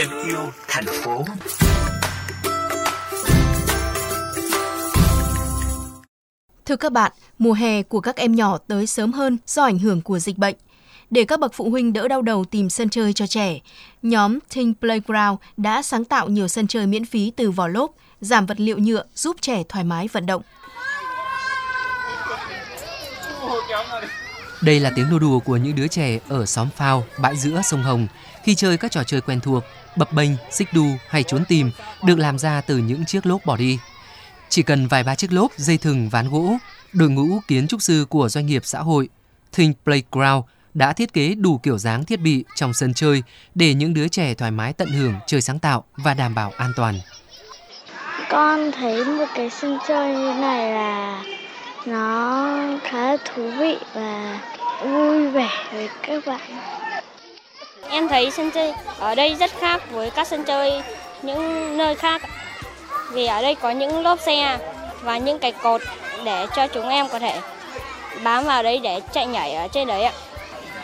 thêm yêu thành phố. Thưa các bạn, mùa hè của các em nhỏ tới sớm hơn do ảnh hưởng của dịch bệnh. Để các bậc phụ huynh đỡ đau đầu tìm sân chơi cho trẻ, nhóm Think Playground đã sáng tạo nhiều sân chơi miễn phí từ vỏ lốp, giảm vật liệu nhựa giúp trẻ thoải mái vận động. Đây là tiếng nô đùa của những đứa trẻ ở xóm phao, bãi giữa sông Hồng khi chơi các trò chơi quen thuộc, bập bênh, xích đu hay trốn tìm được làm ra từ những chiếc lốp bỏ đi. Chỉ cần vài ba chiếc lốp, dây thừng, ván gỗ, đội ngũ kiến trúc sư của doanh nghiệp xã hội Think Playground đã thiết kế đủ kiểu dáng thiết bị trong sân chơi để những đứa trẻ thoải mái tận hưởng chơi sáng tạo và đảm bảo an toàn. Con thấy một cái sân chơi như này là nó khá thú vị và vui vẻ với các bạn. Em thấy sân chơi ở đây rất khác với các sân chơi những nơi khác vì ở đây có những lốp xe và những cái cột để cho chúng em có thể bám vào đấy để chạy nhảy ở trên đấy ạ.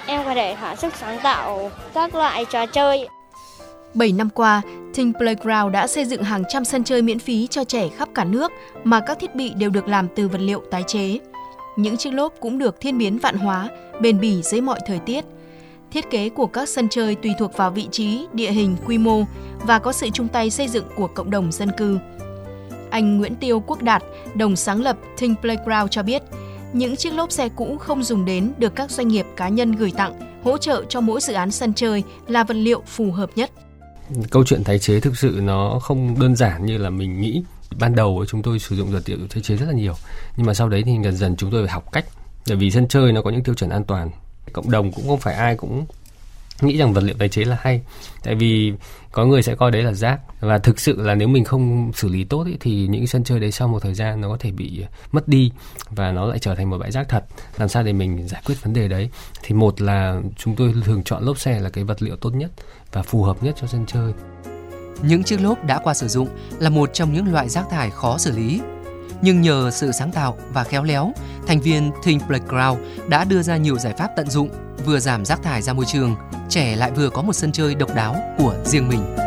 Em có thể thỏa sức sáng tạo các loại trò chơi. 7 năm qua, Think Playground đã xây dựng hàng trăm sân chơi miễn phí cho trẻ khắp cả nước mà các thiết bị đều được làm từ vật liệu tái chế. Những chiếc lốp cũng được thiên biến vạn hóa, bền bỉ dưới mọi thời tiết. Thiết kế của các sân chơi tùy thuộc vào vị trí, địa hình, quy mô và có sự chung tay xây dựng của cộng đồng dân cư. Anh Nguyễn Tiêu Quốc Đạt, đồng sáng lập Think Playground cho biết, những chiếc lốp xe cũ không dùng đến được các doanh nghiệp cá nhân gửi tặng, hỗ trợ cho mỗi dự án sân chơi là vật liệu phù hợp nhất. Câu chuyện tái chế thực sự nó không đơn giản như là mình nghĩ. Ban đầu chúng tôi sử dụng vật liệu tái chế rất là nhiều, nhưng mà sau đấy thì dần dần chúng tôi phải học cách. Bởi vì sân chơi nó có những tiêu chuẩn an toàn. Cộng đồng cũng không phải ai cũng nghĩ rằng vật liệu tái chế là hay tại vì có người sẽ coi đấy là rác và thực sự là nếu mình không xử lý tốt ý, thì những sân chơi đấy sau một thời gian nó có thể bị mất đi và nó lại trở thành một bãi rác thật làm sao để mình giải quyết vấn đề đấy thì một là chúng tôi thường chọn lốp xe là cái vật liệu tốt nhất và phù hợp nhất cho sân chơi những chiếc lốp đã qua sử dụng là một trong những loại rác thải khó xử lý nhưng nhờ sự sáng tạo và khéo léo, thành viên Think Playground đã đưa ra nhiều giải pháp tận dụng, vừa giảm rác thải ra môi trường, trẻ lại vừa có một sân chơi độc đáo của riêng mình.